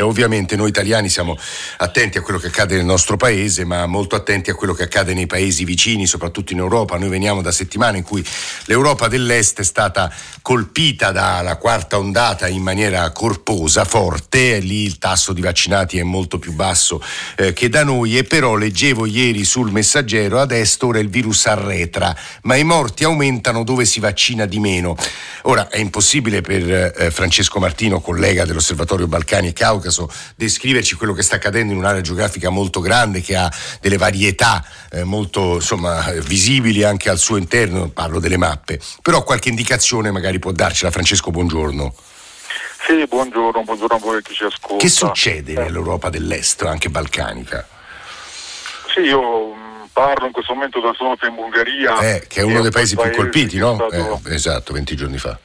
ovviamente noi italiani siamo attenti a quello che accade nel nostro paese, ma molto attenti a quello che accade nei paesi vicini, soprattutto in Europa. Noi veniamo da settimane in cui l'Europa dell'Est è stata colpita dalla quarta ondata in maniera corposa, forte, e lì il tasso di vaccinati è molto più basso eh, che da noi e però leggevo ieri sul messaggero ad est ora il virus arretra, ma i morti aumentano dove si vaccina di meno. Ora è impossibile per eh, Francesco Martino, collega dell'Osservatorio Balcani e Caucaso, descriverci quello che sta accadendo in un'area geografica molto grande che ha delle varietà eh, molto insomma, visibili anche al suo interno, parlo delle mappe, però qualche indicazione magari può darcela. Francesco, buongiorno. Sì, buongiorno, buongiorno a voi che ci ascolta. Che succede eh. nell'Europa dell'Est, anche balcanica? Sì, io mm, parlo in questo momento da Sofia in Bulgaria. Eh, che è uno dei paesi più colpiti, no? Stato... Eh, esatto, 20 giorni fa.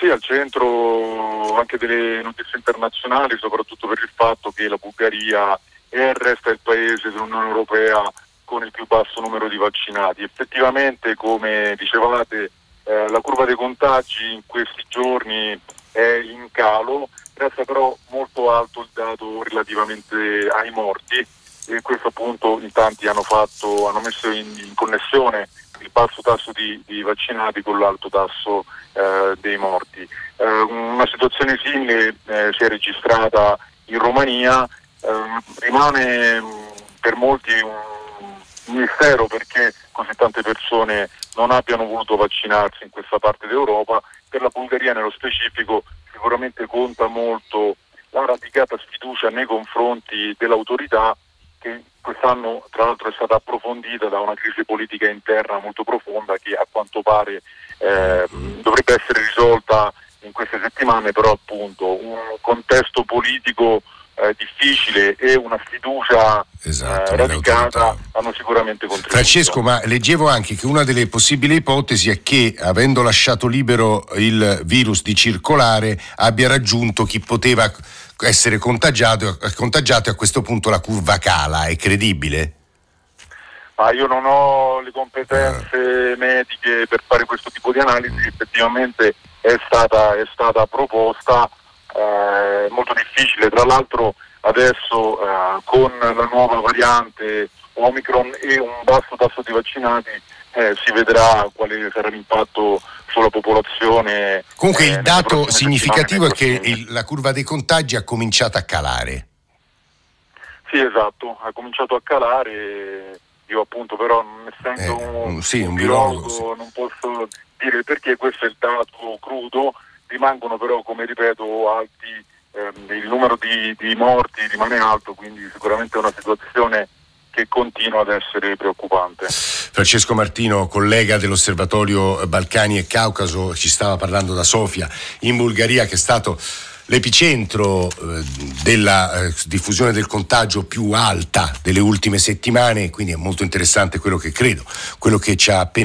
Sì, al centro anche delle notizie internazionali, soprattutto per il fatto che la Bulgaria è e resta il paese dell'Unione Europea con il più basso numero di vaccinati. Effettivamente, come dicevate, eh, la curva dei contagi in questi giorni è in calo, resta però molto alto il dato relativamente ai morti e questo appunto in tanti hanno, fatto, hanno messo in, in, connessione il basso tasso di, di vaccinati con l'alto tasso eh, dei morti. Eh, una situazione simile eh, si è registrata in Romania, eh, rimane mm, per molti un mistero perché così tante persone non abbiano voluto vaccinarsi in questa parte d'Europa, per la Bulgaria nello specifico sicuramente conta molto la radicata sfiducia nei confronti dell'autorità che quest'anno tra l'altro è stata approfondita da una crisi politica interna molto profonda che a quanto pare eh, dovrebbe essere risolta in queste settimane, però appunto un contesto politico eh, difficile e una sfiducia esatto, eh, radicata hanno sicuramente contribuito. Francesco, ma leggevo anche che una delle possibili ipotesi è che avendo lasciato libero il virus di circolare abbia raggiunto chi poteva essere contagiato, contagiato e a questo punto la curva cala, è credibile? Ma io non ho le competenze eh. mediche per fare questo tipo di analisi, effettivamente è stata, è stata proposta eh, molto difficile. Tra l'altro adesso eh, con la nuova variante Omicron e un basso tasso di vaccinati eh, si vedrà quale sarà l'impatto sulla popolazione. Comunque il eh, dato significativo è che il, la curva dei contagi ha cominciato a calare. Sì, esatto, ha cominciato a calare. Io appunto però non essendo eh, un, sì, un, un virologo, sì. non posso dire perché questo è il dato crudo rimangono però, come ripeto, alti, ehm, il numero di, di morti rimane alto, quindi sicuramente è una situazione che continua ad essere preoccupante. Francesco Martino, collega dell'Osservatorio Balcani e Caucaso, ci stava parlando da Sofia in Bulgaria che è stato l'epicentro eh, della eh, diffusione del contagio più alta delle ultime settimane, quindi è molto interessante quello che credo, quello che ci ha appena